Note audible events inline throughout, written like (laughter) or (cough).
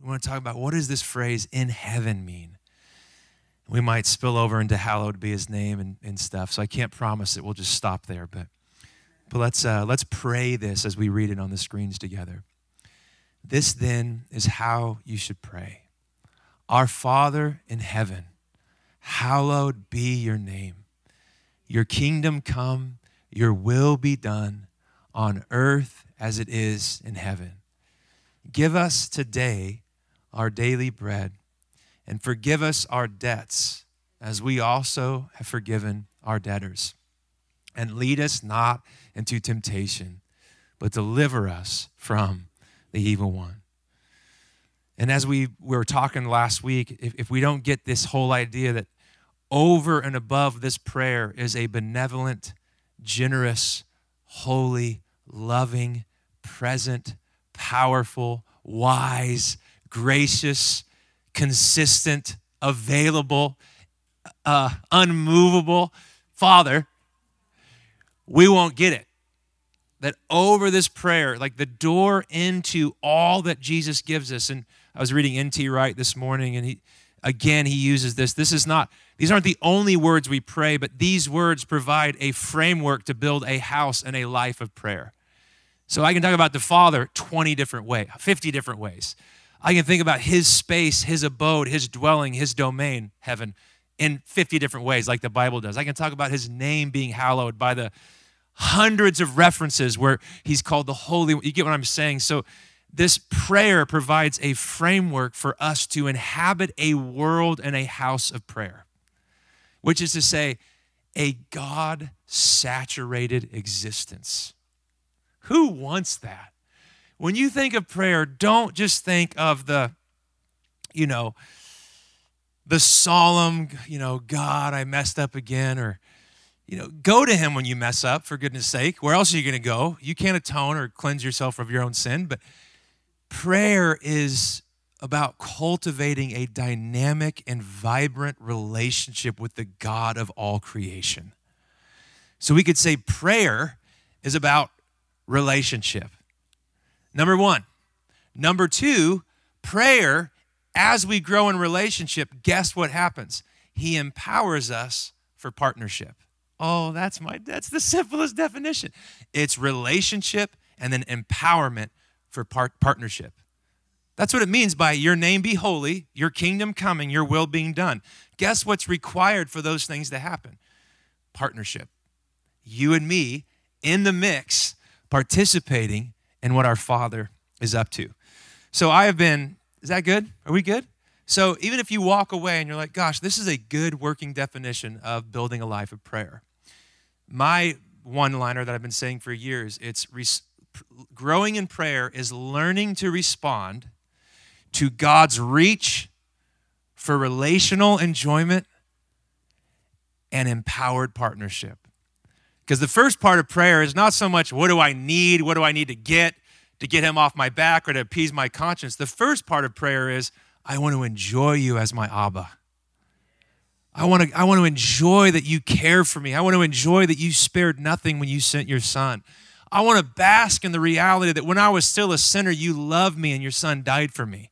We want to talk about what does this phrase in heaven mean? We might spill over into hallowed be his name and, and stuff. So I can't promise that we'll just stop there, but but let's uh, let's pray this as we read it on the screens together. This then is how you should pray. Our Father in heaven, hallowed be your name. Your kingdom come, your will be done on earth as it is in heaven. Give us today our daily bread and forgive us our debts as we also have forgiven our debtors. And lead us not into temptation, but deliver us from the evil one. And as we were talking last week, if, if we don't get this whole idea that over and above this prayer is a benevolent, generous, holy, loving, present, powerful, wise, gracious, consistent, available, uh, unmovable Father, we won't get it. That over this prayer, like the door into all that Jesus gives us. And I was reading N.T. Wright this morning, and he again he uses this. This is not, these aren't the only words we pray, but these words provide a framework to build a house and a life of prayer. So I can talk about the Father 20 different ways, 50 different ways. I can think about his space, his abode, his dwelling, his domain, heaven, in 50 different ways, like the Bible does. I can talk about his name being hallowed by the hundreds of references where he's called the Holy. You get what I'm saying? So, this prayer provides a framework for us to inhabit a world and a house of prayer, which is to say, a God saturated existence. Who wants that? When you think of prayer, don't just think of the, you know, the solemn, you know, God, I messed up again, or you know, go to him when you mess up, for goodness sake. Where else are you going to go? You can't atone or cleanse yourself of your own sin, but prayer is about cultivating a dynamic and vibrant relationship with the God of all creation. So we could say prayer is about relationship. Number one. Number two, prayer, as we grow in relationship, guess what happens? He empowers us for partnership. Oh, that's my that's the simplest definition. It's relationship and then empowerment for part, partnership. That's what it means by your name be holy, your kingdom coming, your will being done. Guess what's required for those things to happen? Partnership. You and me in the mix, participating in what our Father is up to. So I have been, is that good? Are we good? So even if you walk away and you're like, gosh, this is a good working definition of building a life of prayer my one liner that I've been saying for years it's growing in prayer is learning to respond to God's reach for relational enjoyment and empowered partnership. Because the first part of prayer is not so much what do I need, what do I need to get to get him off my back or to appease my conscience. The first part of prayer is I want to enjoy you as my Abba. I want to I want to enjoy that you care for me. I want to enjoy that you spared nothing when you sent your son. I want to bask in the reality that when I was still a sinner, you loved me and your son died for me.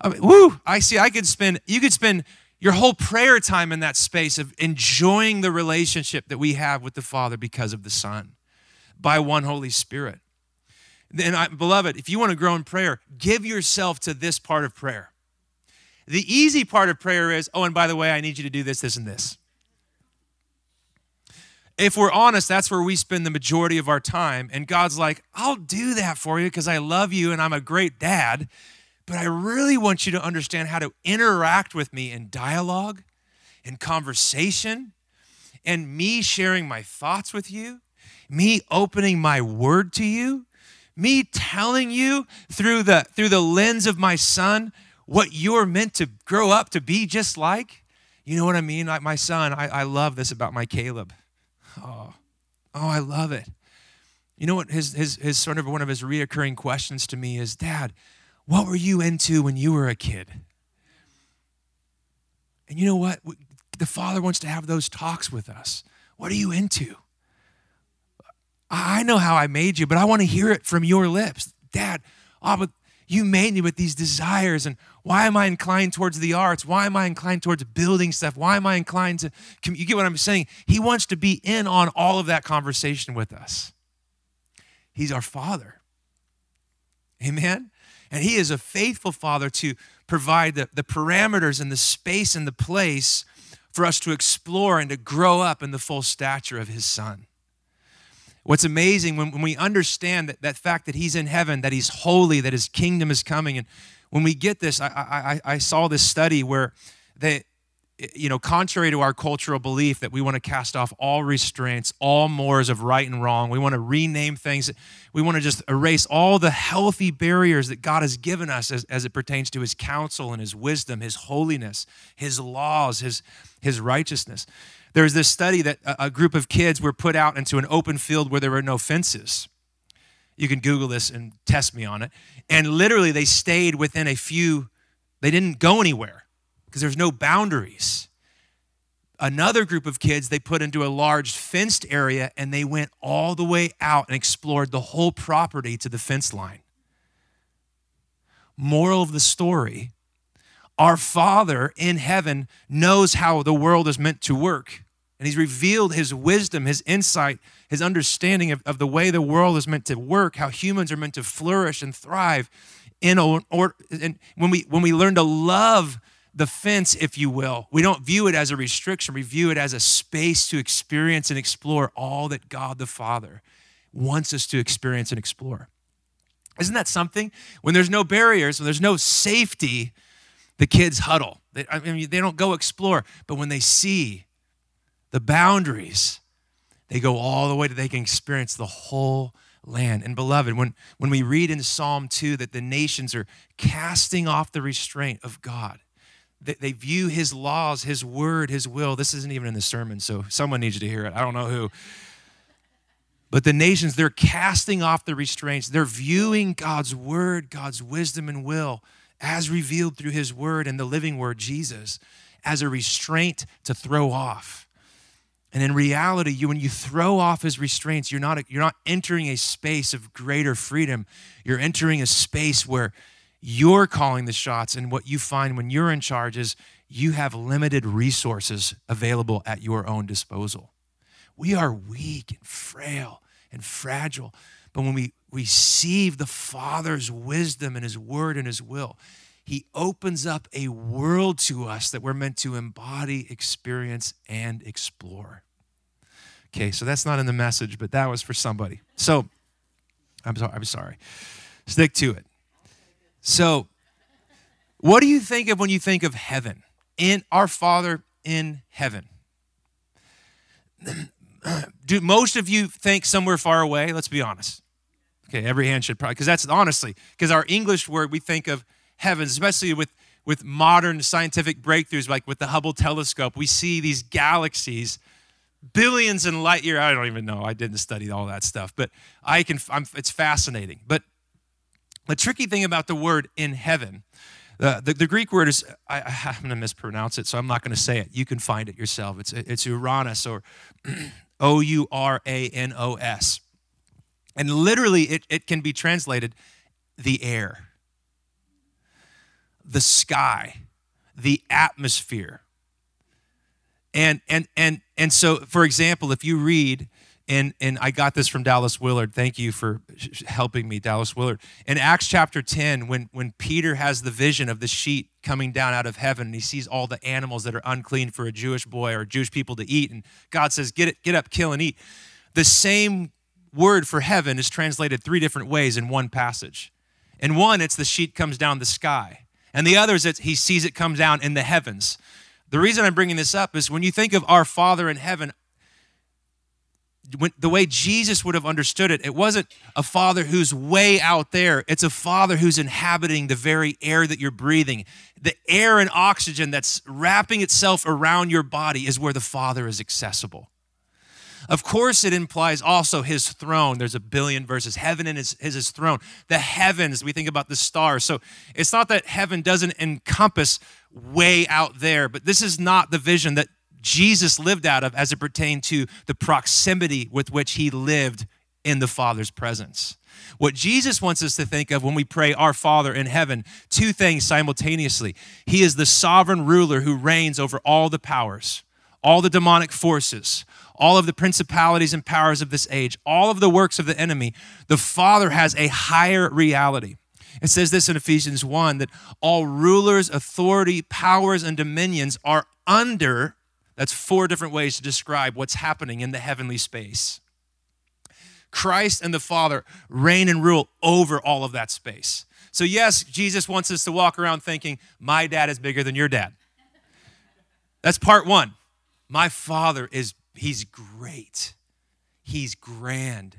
I mean, woo, I see I could spend you could spend your whole prayer time in that space of enjoying the relationship that we have with the Father because of the Son by one Holy Spirit. Then, I, beloved, if you want to grow in prayer, give yourself to this part of prayer. The easy part of prayer is, oh, and by the way, I need you to do this, this, and this. If we're honest, that's where we spend the majority of our time. And God's like, I'll do that for you because I love you and I'm a great dad. But I really want you to understand how to interact with me in dialogue, in conversation, and me sharing my thoughts with you, me opening my word to you, me telling you through the through the lens of my son what you're meant to grow up to be just like. You know what I mean? Like my son, I, I love this about my Caleb. Oh, oh, I love it. You know what? His, his, his sort of one of his reoccurring questions to me is, Dad, what were you into when you were a kid? And you know what? The Father wants to have those talks with us. What are you into? I know how I made you, but I want to hear it from your lips. Dad, oh, but you made me with these desires. And why am I inclined towards the arts? Why am I inclined towards building stuff? Why am I inclined to, you get what I'm saying? He wants to be in on all of that conversation with us. He's our Father. Amen? And He is a faithful Father to provide the, the parameters and the space and the place for us to explore and to grow up in the full stature of His Son. What's amazing when, when we understand that, that fact that He's in heaven, that He's holy, that His kingdom is coming, and when we get this, I, I, I saw this study where they, you know, contrary to our cultural belief that we want to cast off all restraints, all mores of right and wrong, we want to rename things, we want to just erase all the healthy barriers that God has given us as, as it pertains to His counsel and His wisdom, His holiness, His laws, His, His righteousness. There's this study that a, a group of kids were put out into an open field where there were no fences. You can Google this and test me on it. And literally, they stayed within a few, they didn't go anywhere because there's no boundaries. Another group of kids they put into a large fenced area and they went all the way out and explored the whole property to the fence line. Moral of the story our Father in heaven knows how the world is meant to work. And He's revealed His wisdom, His insight, His understanding of, of the way the world is meant to work, how humans are meant to flourish and thrive. In or, and when we when we learn to love the fence, if you will. We don't view it as a restriction, we view it as a space to experience and explore all that God the Father wants us to experience and explore. Isn't that something? When there's no barriers, when there's no safety, the kids huddle. They, I mean, they don't go explore, but when they see the boundaries, they go all the way to they can experience the whole land. And beloved, when, when we read in Psalm 2 that the nations are casting off the restraint of God, they view his laws, his word, his will. This isn't even in the sermon, so someone needs you to hear it. I don't know who. But the nations, they're casting off the restraints. They're viewing God's word, God's wisdom and will, as revealed through his word and the living word, Jesus, as a restraint to throw off. And in reality, you, when you throw off his restraints, you're not, you're not entering a space of greater freedom. You're entering a space where you're calling the shots. And what you find when you're in charge is you have limited resources available at your own disposal. We are weak and frail and fragile. But when we receive the Father's wisdom and His word and His will, He opens up a world to us that we're meant to embody, experience, and explore. Okay, so that's not in the message, but that was for somebody. So I'm sorry. I'm sorry. Stick to it. So, what do you think of when you think of heaven? In our Father in heaven. (clears throat) Do most of you think somewhere far away? Let's be honest. Okay, every hand should probably, because that's honestly, because our English word, we think of heavens, especially with, with modern scientific breakthroughs, like with the Hubble telescope, we see these galaxies billions in light year. I don't even know. I didn't study all that stuff, but I can. I'm, it's fascinating. But the tricky thing about the word in heaven, uh, the, the Greek word is, I, I'm going to mispronounce it, so I'm not going to say it. You can find it yourself. It's, it's Uranus or (clears throat) O U R A N O S. And literally, it, it can be translated the air, the sky, the atmosphere. And, and, and, and so, for example, if you read and and I got this from Dallas Willard. Thank you for helping me, Dallas Willard. In Acts chapter 10, when when Peter has the vision of the sheet coming down out of heaven, and he sees all the animals that are unclean for a Jewish boy or Jewish people to eat, and God says, "Get it, get up, kill and eat." The same word for heaven is translated three different ways in one passage. In one, it's the sheet comes down the sky, and the other is that he sees it come down in the heavens. The reason I'm bringing this up is when you think of our Father in heaven, when, the way Jesus would have understood it, it wasn't a father who's way out there. It's a father who's inhabiting the very air that you're breathing. The air and oxygen that's wrapping itself around your body is where the father is accessible. Of course, it implies also his throne. There's a billion verses. Heaven is his, his throne. The heavens, we think about the stars. So it's not that heaven doesn't encompass way out there, but this is not the vision that Jesus lived out of as it pertained to the proximity with which he lived in the Father's presence. What Jesus wants us to think of when we pray, Our Father in heaven, two things simultaneously. He is the sovereign ruler who reigns over all the powers, all the demonic forces, all of the principalities and powers of this age, all of the works of the enemy. The Father has a higher reality. It says this in Ephesians 1 that all rulers, authority, powers, and dominions are under. That's four different ways to describe what's happening in the heavenly space. Christ and the Father reign and rule over all of that space. So, yes, Jesus wants us to walk around thinking, my dad is bigger than your dad. That's part one. My Father is, he's great, he's grand.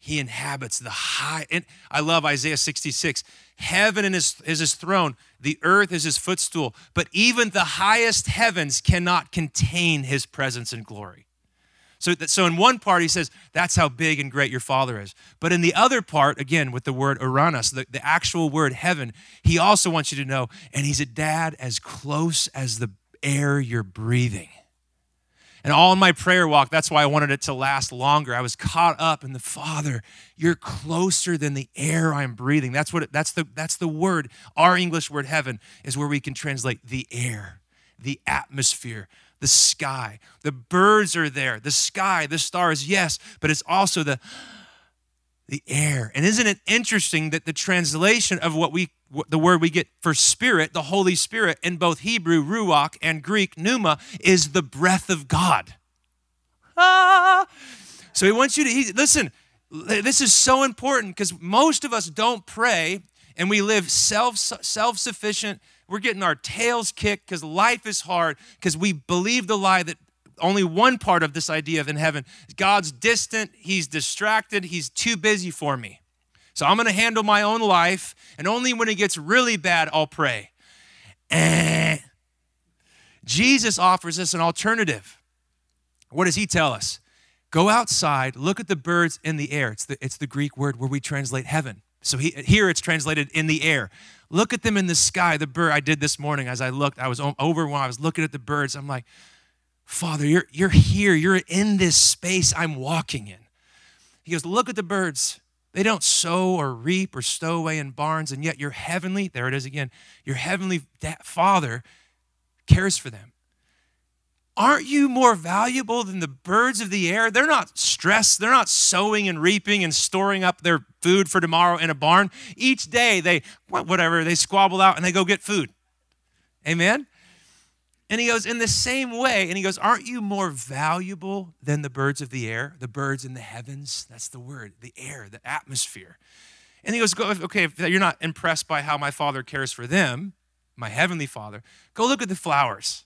He inhabits the high. And I love Isaiah 66. Heaven is, is his throne, the earth is his footstool, but even the highest heavens cannot contain his presence and glory. So, so in one part, he says, that's how big and great your Father is. But in the other part, again, with the word Uranus, the, the actual word heaven, he also wants you to know, and he's a dad as close as the air you're breathing. And all in my prayer walk, that's why I wanted it to last longer. I was caught up in the Father. You're closer than the air I'm breathing. That's what that's the that's the word. Our English word heaven is where we can translate the air, the atmosphere, the sky. The birds are there, the sky, the stars, yes, but it's also the the air. And isn't it interesting that the translation of what we the word we get for spirit, the Holy Spirit in both Hebrew ruach and Greek pneuma is the breath of God. Ah! So he wants you to he, listen. This is so important because most of us don't pray and we live self self sufficient we're getting our tails kicked because life is hard, because we believe the lie that only one part of this idea of in heaven God's distant, He's distracted, He's too busy for me. So I'm going to handle my own life, and only when it gets really bad, I'll pray. Eh. Jesus offers us an alternative. What does He tell us? Go outside, look at the birds in the air. It's the, it's the Greek word where we translate heaven. So he, here it's translated in the air. Look at them in the sky. The bird I did this morning as I looked, I was over when I was looking at the birds. I'm like, Father, you're, you're here. You're in this space I'm walking in. He goes, Look at the birds. They don't sow or reap or stow away in barns, and yet your heavenly, there it is again, your heavenly Father cares for them. Aren't you more valuable than the birds of the air? They're not stressed. They're not sowing and reaping and storing up their food for tomorrow in a barn. Each day they, whatever, they squabble out and they go get food. Amen? And he goes, in the same way, and he goes, Aren't you more valuable than the birds of the air, the birds in the heavens? That's the word, the air, the atmosphere. And he goes, Okay, if you're not impressed by how my father cares for them, my heavenly father, go look at the flowers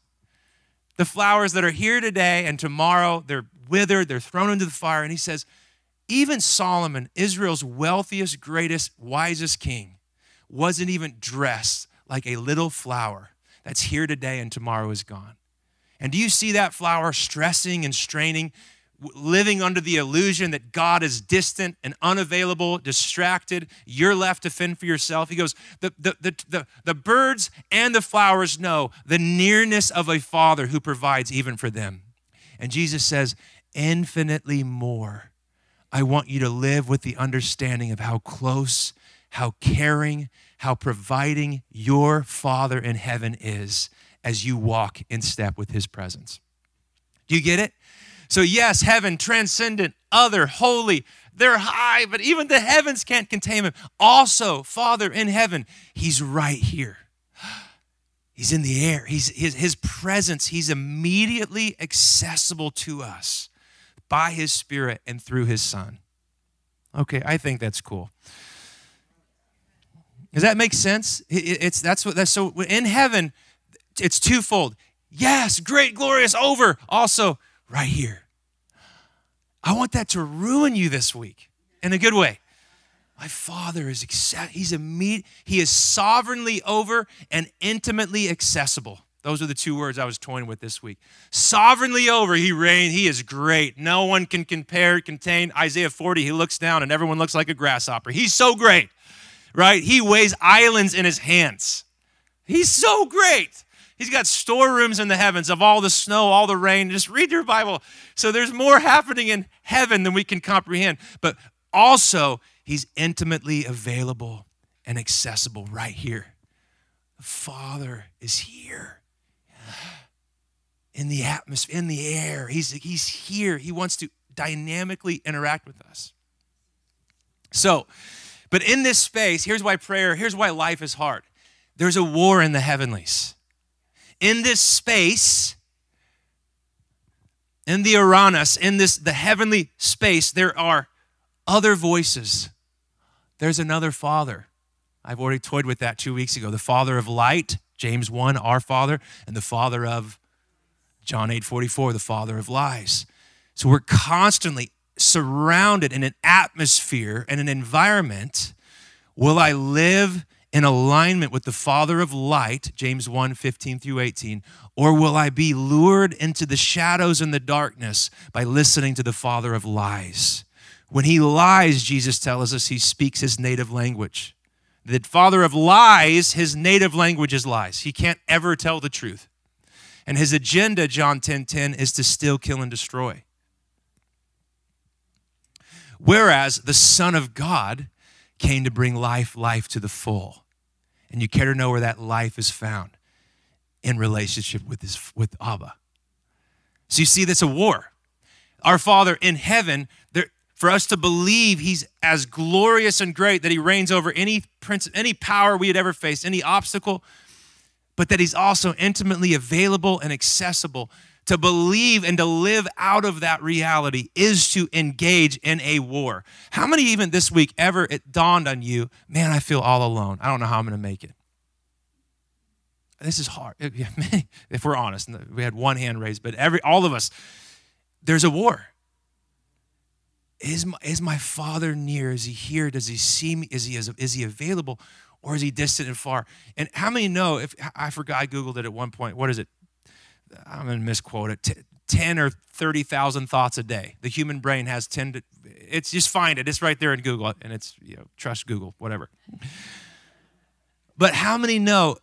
the flowers that are here today and tomorrow, they're withered, they're thrown into the fire. And he says, even Solomon, Israel's wealthiest, greatest, wisest king, wasn't even dressed like a little flower that's here today and tomorrow is gone. And do you see that flower stressing and straining living under the illusion that God is distant and unavailable, distracted. You're left to fend for yourself. He goes, the, the, the, the, the birds and the flowers know the nearness of a father who provides even for them. And Jesus says, infinitely more. I want you to live with the understanding of how close, how caring, how providing your Father in heaven is as you walk in step with his presence. Do you get it? So, yes, heaven, transcendent, other, holy, they're high, but even the heavens can't contain him. Also, Father in heaven, he's right here. (gasps) He's in the air. He's, his, his presence, he's immediately accessible to us by his spirit and through his son. Okay, I think that's cool. Does that make sense? It's that's what that's so in heaven, it's twofold. Yes, great, glorious, over. Also, right here. I want that to ruin you this week in a good way. My Father is accept, he's a immediate, he is sovereignly over and intimately accessible. Those are the two words I was toying with this week. Sovereignly over, he reigns. He is great. No one can compare, contain. Isaiah 40, he looks down and everyone looks like a grasshopper. He's so great, right? He weighs islands in his hands. He's so great. He's got storerooms in the heavens of all the snow, all the rain. Just read your Bible. So there's more happening in heaven than we can comprehend. But also he's intimately available and accessible right here. The Father is here in the atmosphere, in the air. He's, he's here. He wants to dynamically interact with us. So, but in this space, here's why prayer, here's why life is hard. There's a war in the heavenlies. In this space, in the Uranus, in this the heavenly space, there are other voices. There's another Father. I've already toyed with that two weeks ago. The Father of light, James 1, our Father, and the Father of John 8 44, the Father of lies. So we're constantly surrounded in an atmosphere and an environment. Will I live in alignment with the Father of light, James 1 15 through 18, or will I be lured into the shadows and the darkness by listening to the Father of lies? When he lies, Jesus tells us he speaks his native language. The father of lies, his native language is lies. He can't ever tell the truth. And his agenda, John 10 10, is to steal, kill, and destroy. Whereas the Son of God came to bring life, life to the full. And you care to know where that life is found? In relationship with, his, with Abba. So you see, that's a war. Our Father in heaven, there, for us to believe He's as glorious and great that He reigns over any prince, any power we had ever faced, any obstacle, but that He's also intimately available and accessible to believe and to live out of that reality is to engage in a war. How many, even this week, ever it dawned on you, man, I feel all alone. I don't know how I'm going to make it. This is hard. (laughs) If we're honest, we had one hand raised, but every all of us, there's a war. Is my, is my father near? Is he here? Does he see me? Is he, is he available? Or is he distant and far? And how many know, if I forgot, I Googled it at one point, what is it? I'm going to misquote it, 10 or 30,000 thoughts a day. The human brain has 10 to, it's just find it. It's right there in Google and it's, you know, trust Google, whatever. But how many know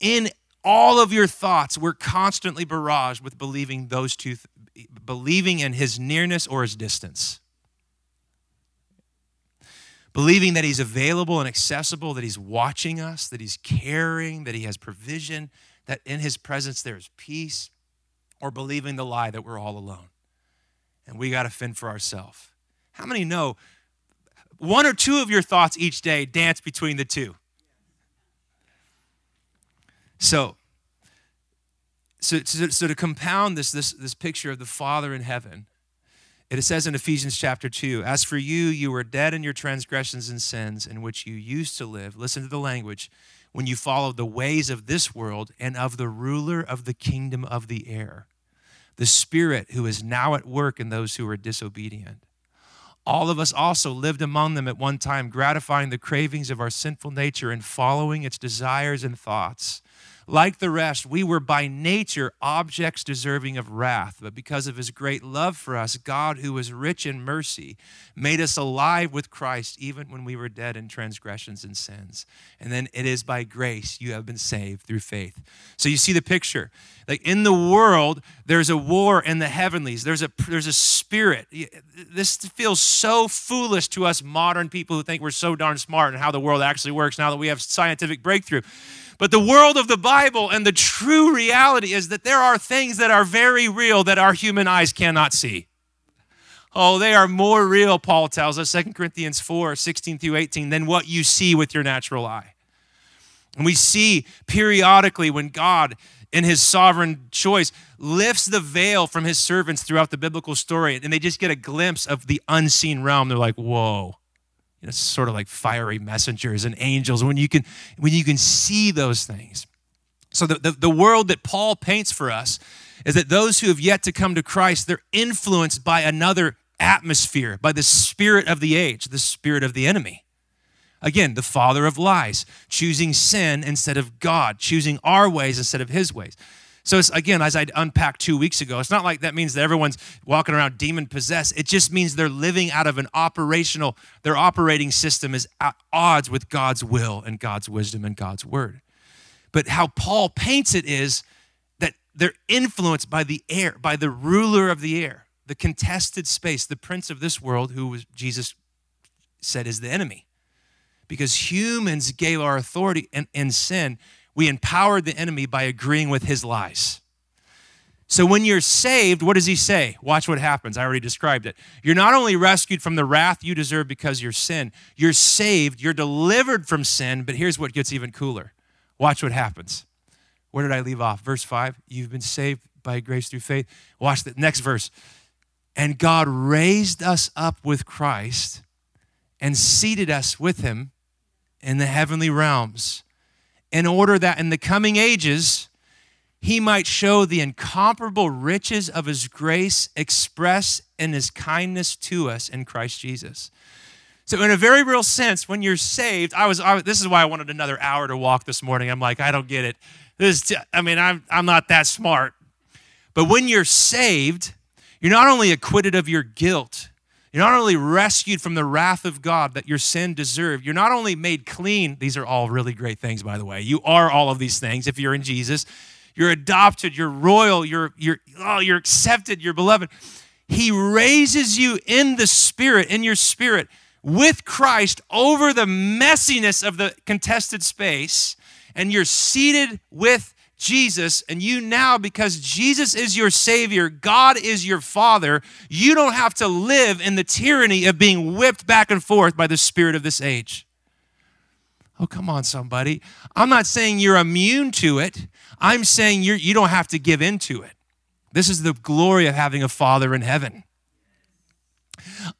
in all of your thoughts, we're constantly barraged with believing those two, believing in his nearness or his distance. Believing that he's available and accessible, that he's watching us, that he's caring, that he has provision, that in his presence there is peace or believing the lie that we're all alone and we got to fend for ourselves. How many know one or two of your thoughts each day dance between the two? So, so, so, so to compound this, this, this picture of the Father in heaven, it says in Ephesians chapter 2 As for you, you were dead in your transgressions and sins in which you used to live. Listen to the language when you followed the ways of this world and of the ruler of the kingdom of the air the Spirit who is now at work in those who are disobedient. All of us also lived among them at one time, gratifying the cravings of our sinful nature and following its desires and thoughts. Like the rest, we were by nature objects deserving of wrath, but because of his great love for us, God, who is rich in mercy, made us alive with Christ even when we were dead in transgressions and sins. And then it is by grace you have been saved through faith. So you see the picture. Like in the world, there's a war in the heavenlies. There's a there's a spirit. This feels so foolish to us modern people who think we're so darn smart and how the world actually works now that we have scientific breakthrough. But the world of the Bible and the true reality is that there are things that are very real that our human eyes cannot see. Oh, they are more real, Paul tells us, 2 Corinthians 4 16 through 18, than what you see with your natural eye. And we see periodically when God, in his sovereign choice, lifts the veil from his servants throughout the biblical story, and they just get a glimpse of the unseen realm. They're like, whoa. Know, sort of like fiery messengers and angels when you can when you can see those things. So the, the, the world that paul paints for us is that those who have yet to come to christ they're influenced by another atmosphere by the spirit of the age the spirit of the enemy again the father of lies choosing sin instead of god choosing our ways instead of his ways so it's again, as I unpacked two weeks ago, it's not like that means that everyone's walking around demon possessed. It just means they're living out of an operational, their operating system is at odds with God's will and God's wisdom and God's word. But how Paul paints it is that they're influenced by the air, by the ruler of the air, the contested space, the prince of this world, who Jesus said is the enemy. Because humans gave our authority and, in sin, we empowered the enemy by agreeing with his lies. So when you're saved, what does he say? Watch what happens. I already described it. You're not only rescued from the wrath you deserve because you're sin, you're saved, you're delivered from sin, but here's what gets even cooler. Watch what happens. Where did I leave off? Verse 5 You've been saved by grace through faith. Watch the next verse. And God raised us up with Christ and seated us with him in the heavenly realms in order that in the coming ages, he might show the incomparable riches of his grace expressed in his kindness to us in Christ Jesus. So, in a very real sense, when you're saved, I was, I, this is why I wanted another hour to walk this morning. I'm like, I don't get it. This, I mean, I'm, I'm not that smart. But when you're saved, you're not only acquitted of your guilt, you're not only rescued from the wrath of God that your sin deserved, you're not only made clean. These are all really great things, by the way. You are all of these things if you're in Jesus. You're adopted, you're royal, you're, you're, oh, you're accepted, you're beloved. He raises you in the spirit, in your spirit, with Christ over the messiness of the contested space, and you're seated with Jesus, and you now, because Jesus is your Savior, God is your Father, you don't have to live in the tyranny of being whipped back and forth by the spirit of this age. Oh, come on, somebody. I'm not saying you're immune to it. I'm saying you're, you don't have to give in to it. This is the glory of having a Father in heaven.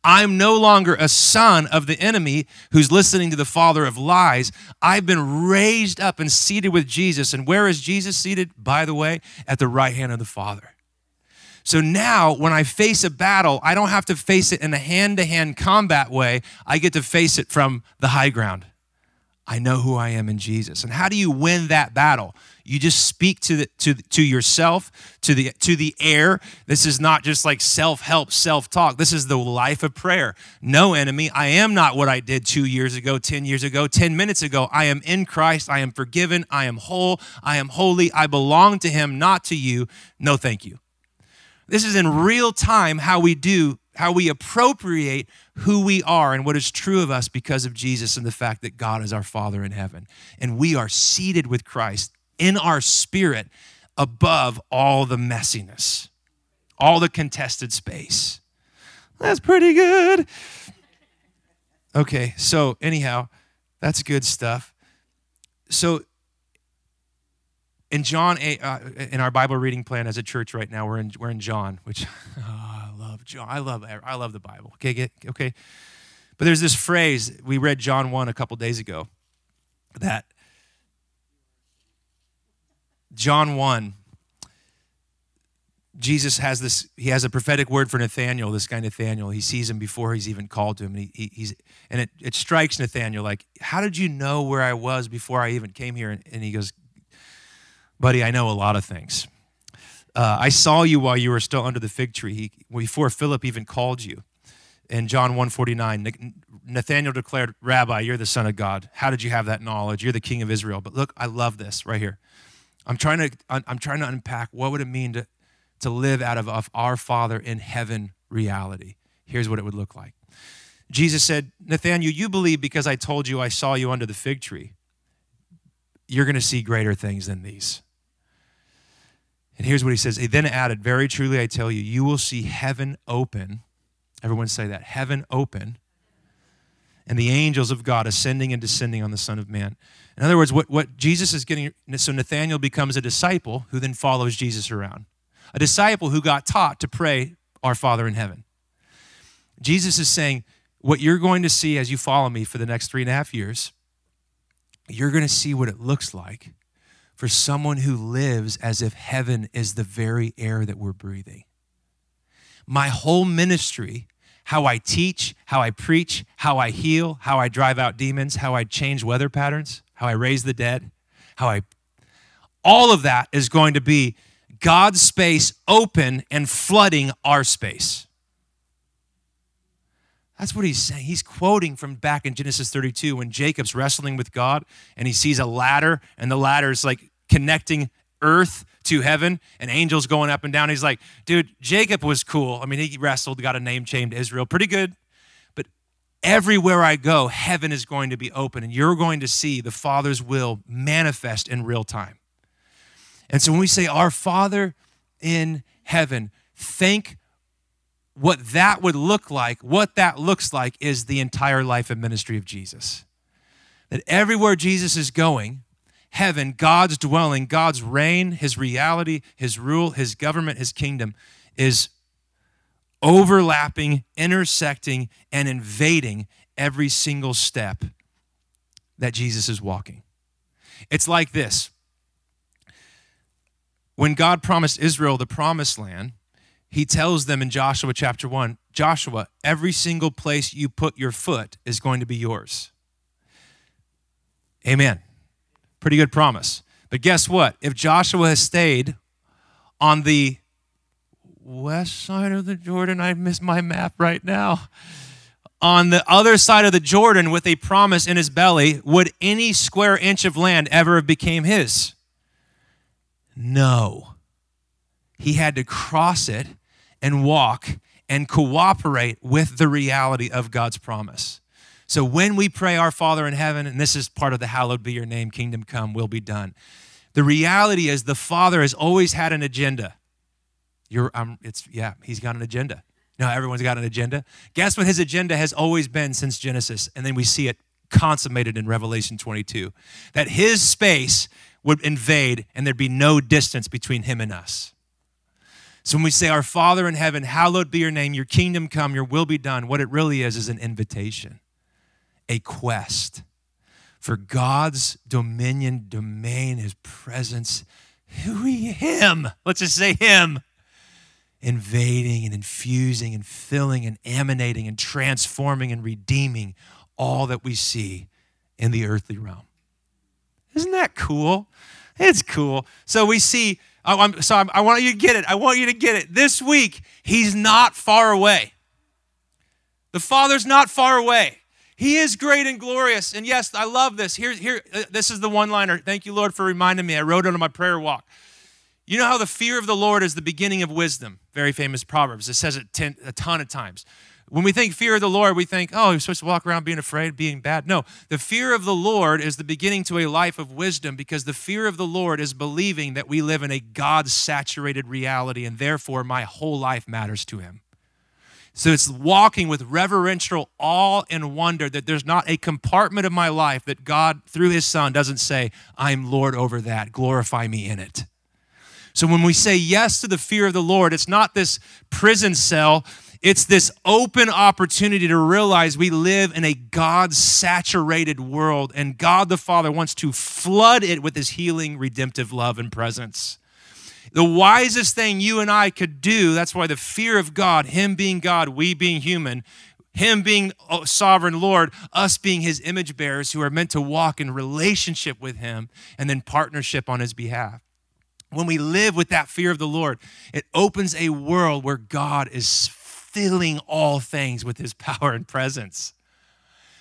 I'm no longer a son of the enemy who's listening to the father of lies. I've been raised up and seated with Jesus. And where is Jesus seated? By the way, at the right hand of the Father. So now, when I face a battle, I don't have to face it in a hand to hand combat way. I get to face it from the high ground. I know who I am in Jesus. And how do you win that battle? You just speak to the, to to yourself, to the to the air. This is not just like self-help, self-talk. This is the life of prayer. No enemy, I am not what I did 2 years ago, 10 years ago, 10 minutes ago. I am in Christ. I am forgiven. I am whole. I am holy. I belong to him, not to you. No thank you. This is in real time how we do how we appropriate who we are and what is true of us because of Jesus and the fact that God is our Father in heaven. And we are seated with Christ in our spirit above all the messiness, all the contested space. That's pretty good. Okay, so anyhow, that's good stuff. So in John, 8, uh, in our Bible reading plan as a church right now, we're in we're in John, which (laughs) oh, love John. I love I love the Bible. Okay, get, okay. But there's this phrase we read John 1 a couple days ago that John 1 Jesus has this, he has a prophetic word for Nathaniel, this guy Nathaniel. He sees him before he's even called to him. And, he, he's, and it, it strikes Nathaniel like, How did you know where I was before I even came here? And, and he goes, Buddy, I know a lot of things. Uh, I saw you while you were still under the fig tree, he, before Philip even called you. In John 149, Nathanael declared, Rabbi, you're the Son of God. How did you have that knowledge? You're the King of Israel. But look, I love this right here. I'm trying to, I'm trying to unpack what would it mean to, to live out of, of our Father in heaven reality. Here's what it would look like. Jesus said, Nathanael, you believe because I told you I saw you under the fig tree. You're going to see greater things than these. And here's what he says. He then added, Very truly I tell you, you will see heaven open. Everyone say that heaven open, and the angels of God ascending and descending on the Son of Man. In other words, what, what Jesus is getting, so Nathanael becomes a disciple who then follows Jesus around, a disciple who got taught to pray, Our Father in heaven. Jesus is saying, What you're going to see as you follow me for the next three and a half years, you're going to see what it looks like for someone who lives as if heaven is the very air that we're breathing. My whole ministry, how I teach, how I preach, how I heal, how I drive out demons, how I change weather patterns, how I raise the dead, how I all of that is going to be God's space open and flooding our space. That's what he's saying. He's quoting from back in Genesis 32 when Jacob's wrestling with God and he sees a ladder, and the ladder is like connecting earth to heaven and angels going up and down. He's like, dude, Jacob was cool. I mean, he wrestled, got a name changed Israel. Pretty good. But everywhere I go, heaven is going to be open and you're going to see the Father's will manifest in real time. And so when we say, Our Father in heaven, think what that would look like, what that looks like is the entire life and ministry of Jesus. That everywhere Jesus is going, heaven, God's dwelling, God's reign, his reality, his rule, his government, his kingdom is overlapping, intersecting, and invading every single step that Jesus is walking. It's like this when God promised Israel the promised land, he tells them in Joshua chapter 1 Joshua, every single place you put your foot is going to be yours. Amen. Pretty good promise. But guess what? If Joshua has stayed on the west side of the Jordan, I miss my map right now. On the other side of the Jordan with a promise in his belly, would any square inch of land ever have became his? No. He had to cross it and walk and cooperate with the reality of God's promise. So when we pray, Our Father in heaven, and this is part of the hallowed be your name, kingdom come, will be done. The reality is the Father has always had an agenda. You're, um, it's, yeah, he's got an agenda. Now everyone's got an agenda. Guess what his agenda has always been since Genesis? And then we see it consummated in Revelation 22 that his space would invade and there'd be no distance between him and us. So when we say, Our Father in heaven, hallowed be your name, your kingdom come, your will be done, what it really is is an invitation, a quest for God's dominion, domain, his presence, who he, him. Let's just say him. Invading and infusing and filling and emanating and transforming and redeeming all that we see in the earthly realm. Isn't that cool? It's cool. So we see Oh, I'm, so I'm, I want you to get it. I want you to get it. This week, he's not far away. The Father's not far away. He is great and glorious. And yes, I love this. Here, here, uh, this is the one liner. Thank you, Lord, for reminding me. I wrote it on my prayer walk. You know how the fear of the Lord is the beginning of wisdom? Very famous Proverbs. It says it ten, a ton of times. When we think fear of the Lord, we think, oh, you're supposed to walk around being afraid, being bad. No, the fear of the Lord is the beginning to a life of wisdom because the fear of the Lord is believing that we live in a God saturated reality and therefore my whole life matters to Him. So it's walking with reverential awe and wonder that there's not a compartment of my life that God, through His Son, doesn't say, I'm Lord over that, glorify me in it. So when we say yes to the fear of the Lord, it's not this prison cell it's this open opportunity to realize we live in a God saturated world, and God the Father wants to flood it with his healing, redemptive love and presence. The wisest thing you and I could do, that's why the fear of God, Him being God, we being human, Him being oh, sovereign Lord, us being His image bearers who are meant to walk in relationship with Him and then partnership on His behalf when we live with that fear of the Lord, it opens a world where God is filling all things with his (laughs) power and presence.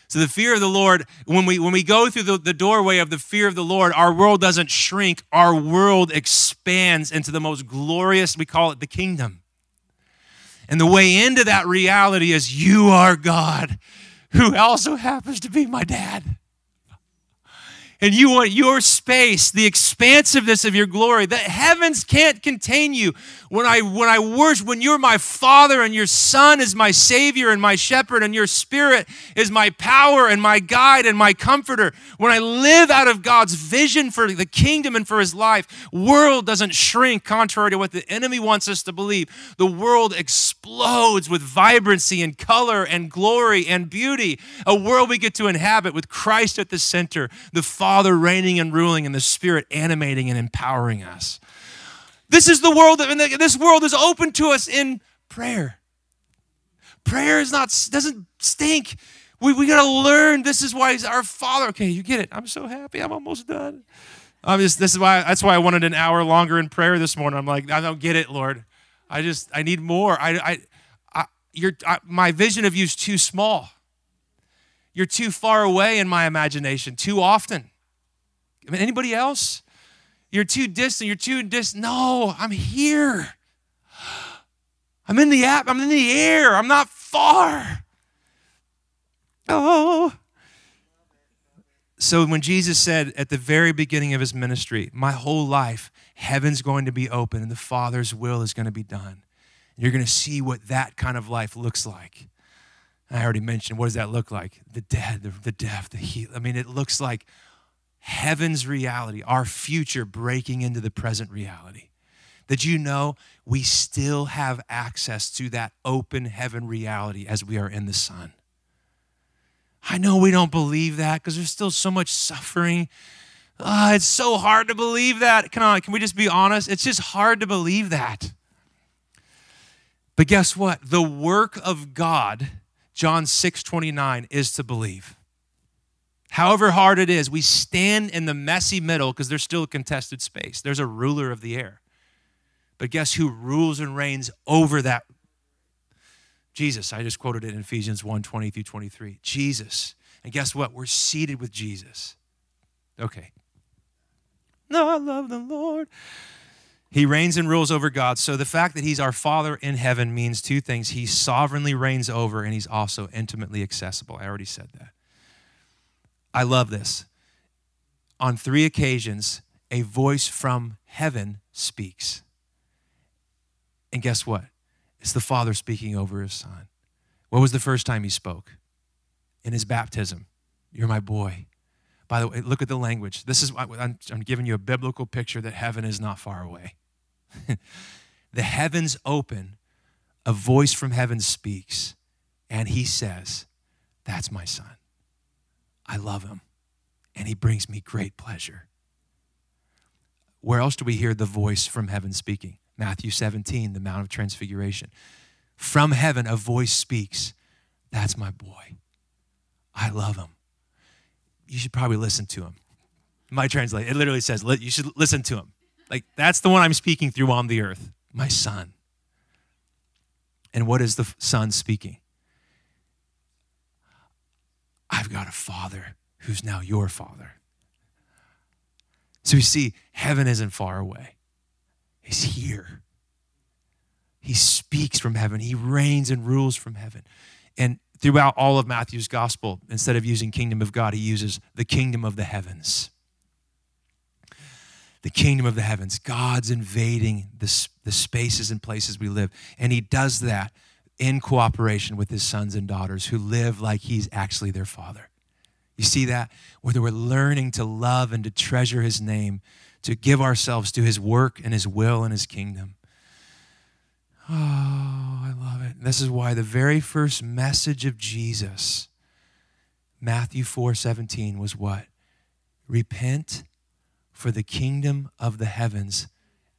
So the fear of the Lord, when we when we go through the, the doorway of the fear of the Lord, our world doesn't shrink, our world expands into the most glorious, we call it the kingdom. And the way into that reality is you are God, who also happens to be my dad and you want your space, the expansiveness of your glory. The heavens can't contain you. When I when I worship, when you're my father and your son is my savior and my shepherd and your spirit is my power and my guide and my comforter. When I live out of God's vision for the kingdom and for his life, world doesn't shrink contrary to what the enemy wants us to believe. The world explodes with vibrancy and color and glory and beauty. A world we get to inhabit with Christ at the center. The Father Father reigning and ruling and the Spirit animating and empowering us. This is the world that this world is open to us in prayer. Prayer is not doesn't stink. We, we got to learn. This is why he's our Father. Okay, you get it. I'm so happy. I'm almost done. I'm just, this is why that's why I wanted an hour longer in prayer this morning. I'm like, I don't get it, Lord. I just I need more. I I, I your my vision of you is too small. You're too far away in my imagination too often. I mean, anybody else? You're too distant. You're too distant. No, I'm here. (gasps) I'm in the app. I'm in the air. I'm not far. Oh. So when Jesus said at the very beginning of his ministry, My whole life, heaven's going to be open and the Father's will is going to be done. You're going to see what that kind of life looks like. I already mentioned what does that look like? The dead, the, the deaf, the healed. I mean, it looks like heaven's reality, our future breaking into the present reality. That you know we still have access to that open heaven reality as we are in the Son. I know we don't believe that because there's still so much suffering. Oh, it's so hard to believe that. Come on, can we just be honest? It's just hard to believe that. But guess what? The work of God, John 6 29, is to believe. However hard it is, we stand in the messy middle because there's still a contested space. There's a ruler of the air. But guess who rules and reigns over that? Jesus. I just quoted it in Ephesians 1 20 through 23. Jesus. And guess what? We're seated with Jesus. Okay. No, I love the Lord. He reigns and rules over God. So the fact that he's our Father in heaven means two things. He sovereignly reigns over, and he's also intimately accessible. I already said that. I love this. On three occasions, a voice from heaven speaks. And guess what? It's the Father speaking over his Son. What was the first time he spoke? In his baptism. You're my boy. By the way, look at the language. This is I'm, I'm giving you a biblical picture that heaven is not far away. (laughs) the heavens open, a voice from heaven speaks, and he says, That's my son. I love him, and he brings me great pleasure. Where else do we hear the voice from heaven speaking? Matthew 17, the Mount of Transfiguration. From heaven, a voice speaks, That's my boy. I love him. You should probably listen to him. My translate, it literally says, You should listen to him. Like, that's the one I'm speaking through on the earth, my son. And what is the son speaking? I've got a father who's now your father. So you see, heaven isn't far away, he's here. He speaks from heaven, he reigns and rules from heaven. And throughout all of Matthew's gospel, instead of using kingdom of God, he uses the kingdom of the heavens the kingdom of the heavens. God's invading the, the spaces and places we live. And He does that in cooperation with His sons and daughters who live like He's actually their Father. You see that? Whether we're learning to love and to treasure His name, to give ourselves to His work and His will and His kingdom. Oh, I love it. This is why the very first message of Jesus, Matthew 4 17, was what? Repent for the kingdom of the heavens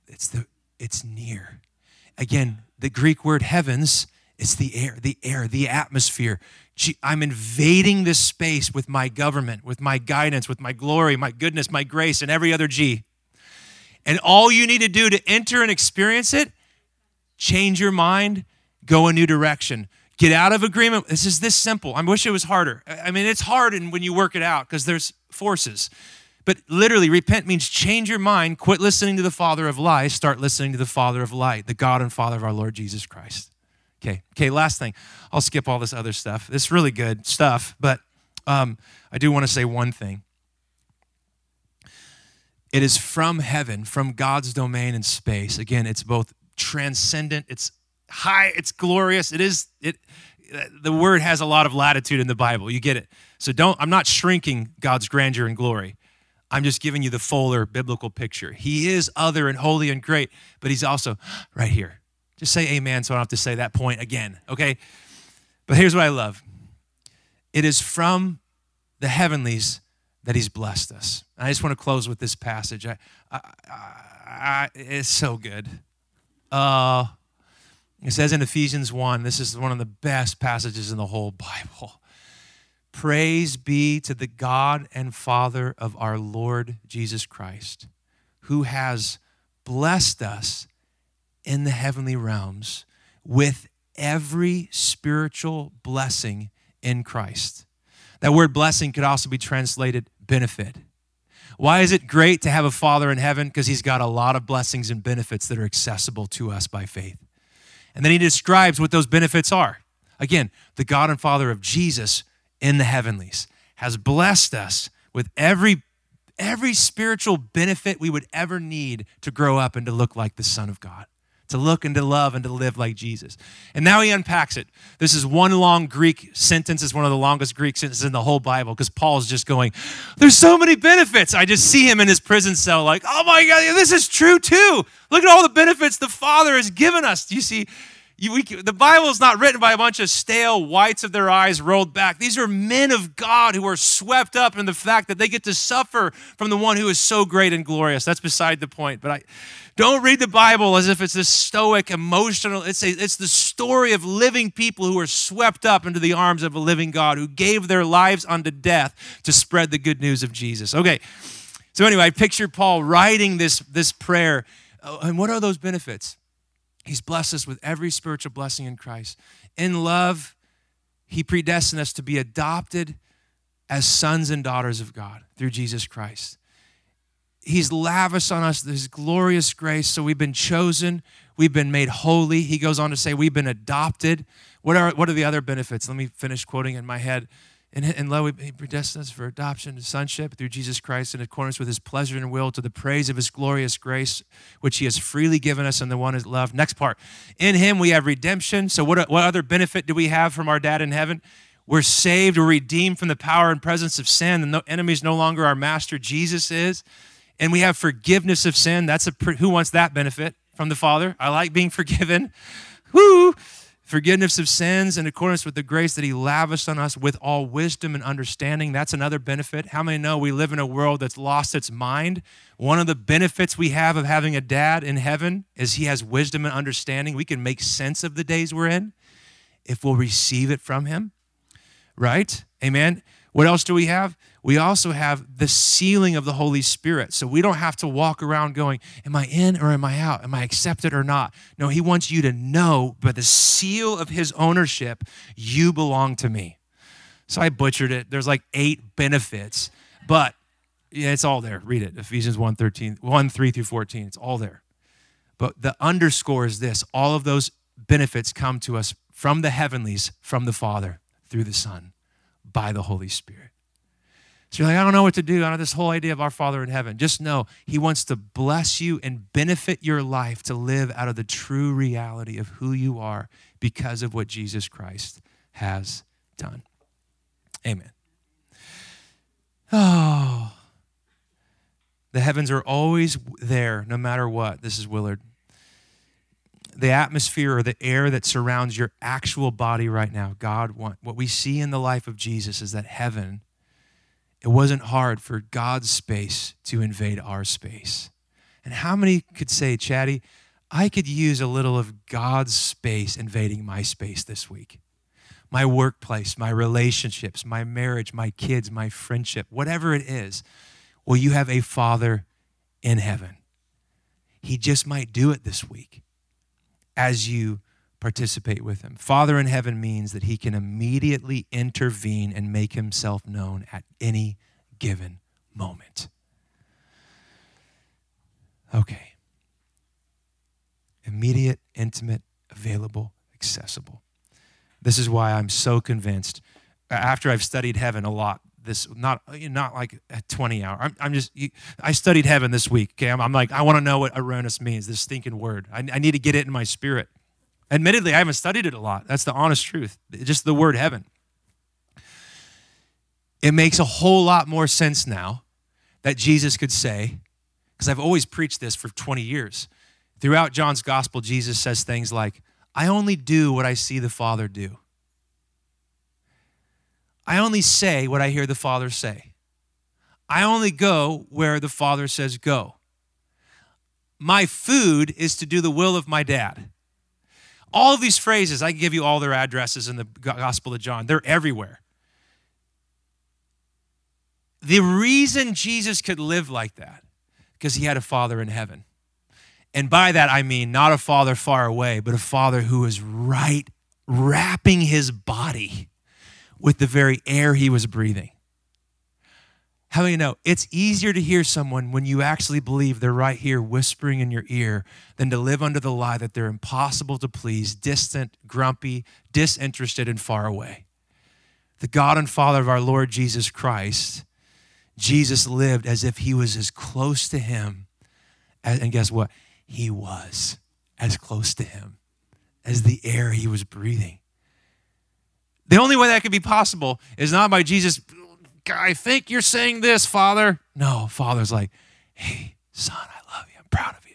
it's the it's near again the greek word heavens it's the air the air the atmosphere. I'm invading this space with my government with my guidance with my glory my goodness my grace and every other g. And all you need to do to enter and experience it change your mind go a new direction. Get out of agreement. This is this simple. I wish it was harder. I mean it's hard and when you work it out because there's forces. But literally, repent means change your mind, quit listening to the father of lies, start listening to the father of light, the God and Father of our Lord Jesus Christ. Okay, okay, last thing. I'll skip all this other stuff. It's really good stuff, but um, I do want to say one thing. It is from heaven, from God's domain and space. Again, it's both transcendent, it's high, it's glorious. It is, it, the word has a lot of latitude in the Bible. You get it. So don't, I'm not shrinking God's grandeur and glory. I'm just giving you the fuller biblical picture. He is other and holy and great, but he's also right here. Just say amen so I don't have to say that point again, okay? But here's what I love it is from the heavenlies that he's blessed us. And I just want to close with this passage. I, I, I, it's so good. Uh, it says in Ephesians 1, this is one of the best passages in the whole Bible. Praise be to the God and Father of our Lord Jesus Christ, who has blessed us in the heavenly realms with every spiritual blessing in Christ. That word blessing could also be translated benefit. Why is it great to have a Father in heaven? Because He's got a lot of blessings and benefits that are accessible to us by faith. And then He describes what those benefits are. Again, the God and Father of Jesus in the heavenlies, has blessed us with every every spiritual benefit we would ever need to grow up and to look like the Son of God to look and to love and to live like Jesus. And now he unpacks it. This is one long Greek sentence. It's one of the longest Greek sentences in the whole Bible because Paul's just going, There's so many benefits. I just see him in his prison cell, like, Oh my God, this is true too. Look at all the benefits the Father has given us. Do you see? You, we, the Bible is not written by a bunch of stale whites of their eyes rolled back. These are men of God who are swept up in the fact that they get to suffer from the one who is so great and glorious. That's beside the point. But I don't read the Bible as if it's this stoic, emotional. It's, a, it's the story of living people who are swept up into the arms of a living God who gave their lives unto death to spread the good news of Jesus. Okay, so anyway, I picture Paul writing this, this prayer. Oh, and what are those benefits? He's blessed us with every spiritual blessing in Christ. In love, He predestined us to be adopted as sons and daughters of God through Jesus Christ. He's lavished on us this glorious grace. So we've been chosen, we've been made holy. He goes on to say we've been adopted. What are, what are the other benefits? Let me finish quoting in my head. And, and he predestined us for adoption to sonship through Jesus Christ in accordance with his pleasure and will to the praise of his glorious grace, which he has freely given us in the one his love. Next part. In him we have redemption. So, what, what other benefit do we have from our dad in heaven? We're saved, we're redeemed from the power and presence of sin. The enemy is no longer our master, Jesus is and we have forgiveness of sin. That's a who wants that benefit from the Father? I like being forgiven. (laughs) Woo! Forgiveness of sins in accordance with the grace that He lavished on us with all wisdom and understanding. That's another benefit. How many know we live in a world that's lost its mind? One of the benefits we have of having a dad in heaven is He has wisdom and understanding. We can make sense of the days we're in if we'll receive it from Him, right? Amen. What else do we have? We also have the sealing of the Holy Spirit. So we don't have to walk around going, Am I in or am I out? Am I accepted or not? No, He wants you to know by the seal of His ownership, you belong to me. So I butchered it. There's like eight benefits, but yeah, it's all there. Read it. Ephesians 1 13, 1 3 through 14. It's all there. But the underscore is this all of those benefits come to us from the heavenlies, from the Father, through the Son by the Holy Spirit. So you're like, I don't know what to do. I know this whole idea of our Father in heaven. Just know He wants to bless you and benefit your life to live out of the true reality of who you are because of what Jesus Christ has done. Amen. Oh, the heavens are always there no matter what. This is Willard the atmosphere or the air that surrounds your actual body right now. God what we see in the life of Jesus is that heaven it wasn't hard for God's space to invade our space. And how many could say, Chatty, I could use a little of God's space invading my space this week? My workplace, my relationships, my marriage, my kids, my friendship, whatever it is. Well, you have a Father in heaven. He just might do it this week as you participate with him. Father in heaven means that he can immediately intervene and make himself known at any given moment. Okay. Immediate, intimate, available, accessible. This is why I'm so convinced after I've studied heaven a lot this not not like a 20 hour i'm, I'm just i studied heaven this week okay i'm, I'm like i want to know what ouranos means this stinking word I, I need to get it in my spirit admittedly i haven't studied it a lot that's the honest truth just the word heaven it makes a whole lot more sense now that jesus could say because i've always preached this for 20 years throughout john's gospel jesus says things like i only do what i see the father do I only say what I hear the Father say. I only go where the Father says go. My food is to do the will of my dad. All these phrases, I can give you all their addresses in the Gospel of John, they're everywhere. The reason Jesus could live like that, because he had a Father in heaven. And by that, I mean not a Father far away, but a Father who is right, wrapping his body with the very air he was breathing. How many know it's easier to hear someone when you actually believe they're right here whispering in your ear than to live under the lie that they're impossible to please, distant, grumpy, disinterested, and far away? the God and Father of our Lord Jesus Christ, Jesus lived as if he was as close to him. And guess what? He was as close to him as the air he was breathing. The only way that could be possible is not by Jesus, I think you're saying this, Father. No, Father's like, hey, son, I love you. I'm proud of you.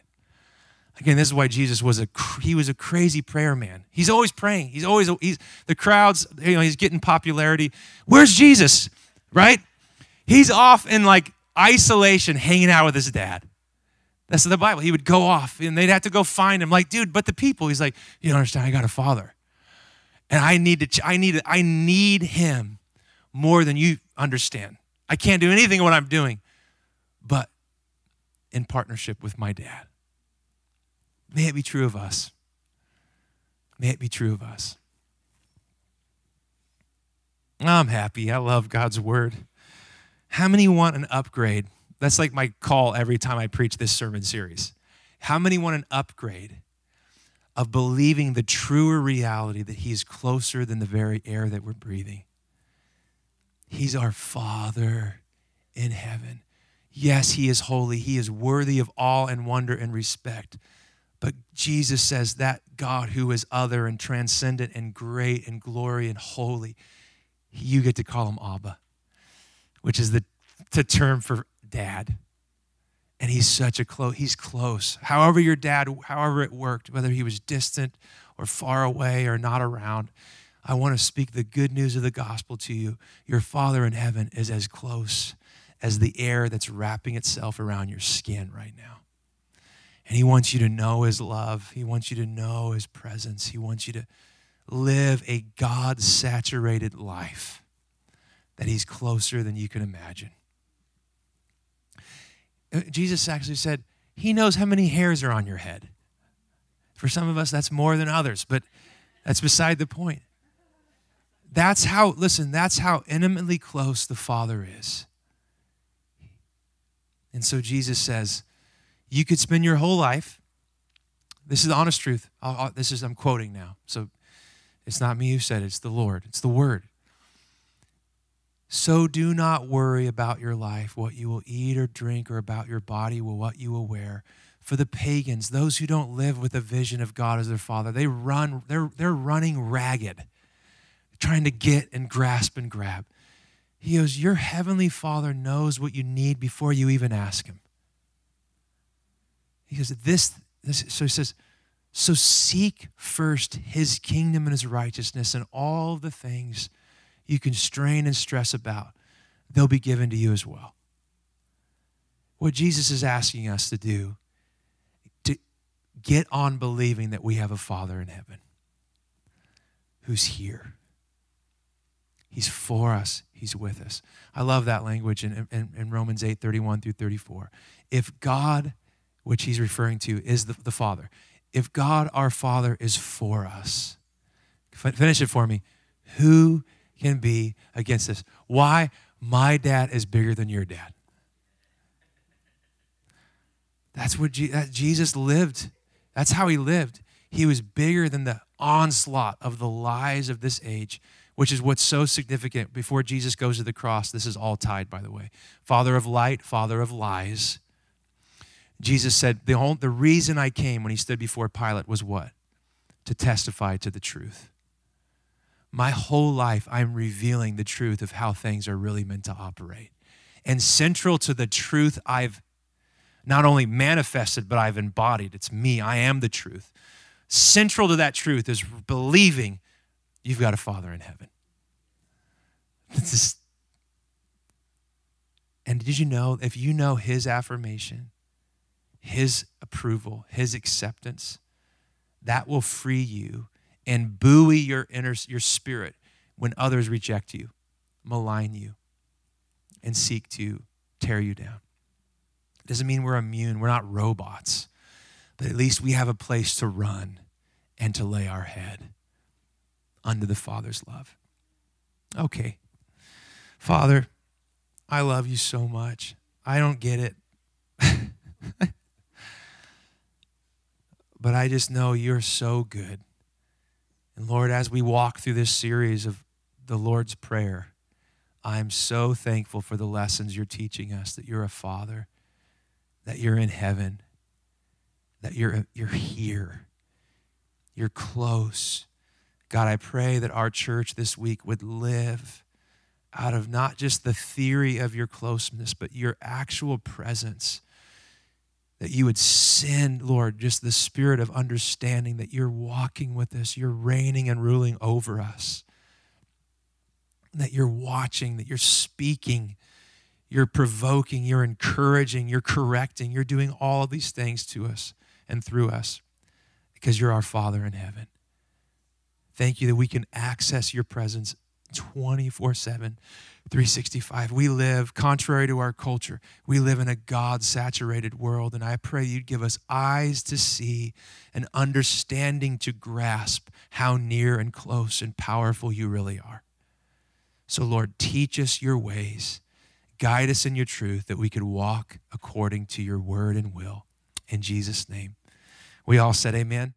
Again, this is why Jesus was a he was a crazy prayer man. He's always praying. He's always he's the crowds, you know, he's getting popularity. Where's Jesus? Right? He's off in like isolation hanging out with his dad. That's the Bible. He would go off and they'd have to go find him. Like, dude, but the people, he's like, you don't understand, I got a father. And I need to, I need, I need him more than you understand. I can't do anything what I'm doing, but in partnership with my dad. May it be true of us. May it be true of us. I'm happy. I love God's word. How many want an upgrade? That's like my call every time I preach this sermon series. How many want an upgrade of believing the truer reality that He is closer than the very air that we're breathing? He's our Father in heaven. Yes, He is holy. He is worthy of awe and wonder and respect. But Jesus says that God who is other and transcendent and great and glory and holy, you get to call him Abba, which is the, the term for dad. And he's such a close, he's close. However, your dad, however it worked, whether he was distant or far away or not around, I want to speak the good news of the gospel to you. Your Father in heaven is as close as the air that's wrapping itself around your skin right now. And he wants you to know his love. He wants you to know his presence. He wants you to live a God saturated life that he's closer than you can imagine. Uh, Jesus actually said, He knows how many hairs are on your head. For some of us, that's more than others, but that's beside the point. That's how, listen, that's how intimately close the Father is. And so Jesus says, You could spend your whole life. This is the honest truth. I'll, I'll, this is, I'm quoting now. So it's not me who said it, it's the Lord, it's the Word. So do not worry about your life, what you will eat or drink, or about your body, or what you will wear. For the pagans, those who don't live with a vision of God as their Father, they run, they're, they're running ragged, trying to get and grasp and grab. He goes, Your heavenly Father knows what you need before you even ask Him. He goes, This, this so he says, so seek first His kingdom and His righteousness, and all the things you can strain and stress about, they'll be given to you as well. What Jesus is asking us to do, to get on believing that we have a Father in heaven who's here. He's for us. He's with us. I love that language in, in, in, Romans 8 31 through 34. If God, which he's referring to, is the, the Father, if God our Father is for us, finish it for me, who can be against this. Why? My dad is bigger than your dad. That's what Jesus lived. That's how he lived. He was bigger than the onslaught of the lies of this age, which is what's so significant. Before Jesus goes to the cross, this is all tied, by the way. Father of light, father of lies. Jesus said, the, whole, the reason I came when he stood before Pilate was what? To testify to the truth my whole life, I'm revealing the truth of how things are really meant to operate. And central to the truth I've not only manifested, but I've embodied, it's me, I am the truth. Central to that truth is believing you've got a Father in heaven. Just, and did you know, if you know His affirmation, His approval, His acceptance, that will free you and buoy your inner your spirit when others reject you, malign you, and seek to tear you down. It Doesn't mean we're immune. We're not robots. But at least we have a place to run and to lay our head under the Father's love. Okay. Father, I love you so much. I don't get it. (laughs) but I just know you're so good. And Lord, as we walk through this series of the Lord's Prayer. I'm so thankful for the lessons you're teaching us that you're a father, that you're in heaven, that you're, you're here, you're close. God, I pray that our church this week would live out of not just the theory of your closeness, but your actual presence. That you would send, Lord, just the spirit of understanding that you're walking with us, you're reigning and ruling over us, that you're watching, that you're speaking, you're provoking, you're encouraging, you're correcting, you're doing all of these things to us and through us because you're our Father in heaven. Thank you that we can access your presence 24 7, 365. We live, contrary to our culture, we live in a God saturated world. And I pray you'd give us eyes to see and understanding to grasp how near and close and powerful you really are. So, Lord, teach us your ways, guide us in your truth that we could walk according to your word and will. In Jesus' name. We all said, Amen.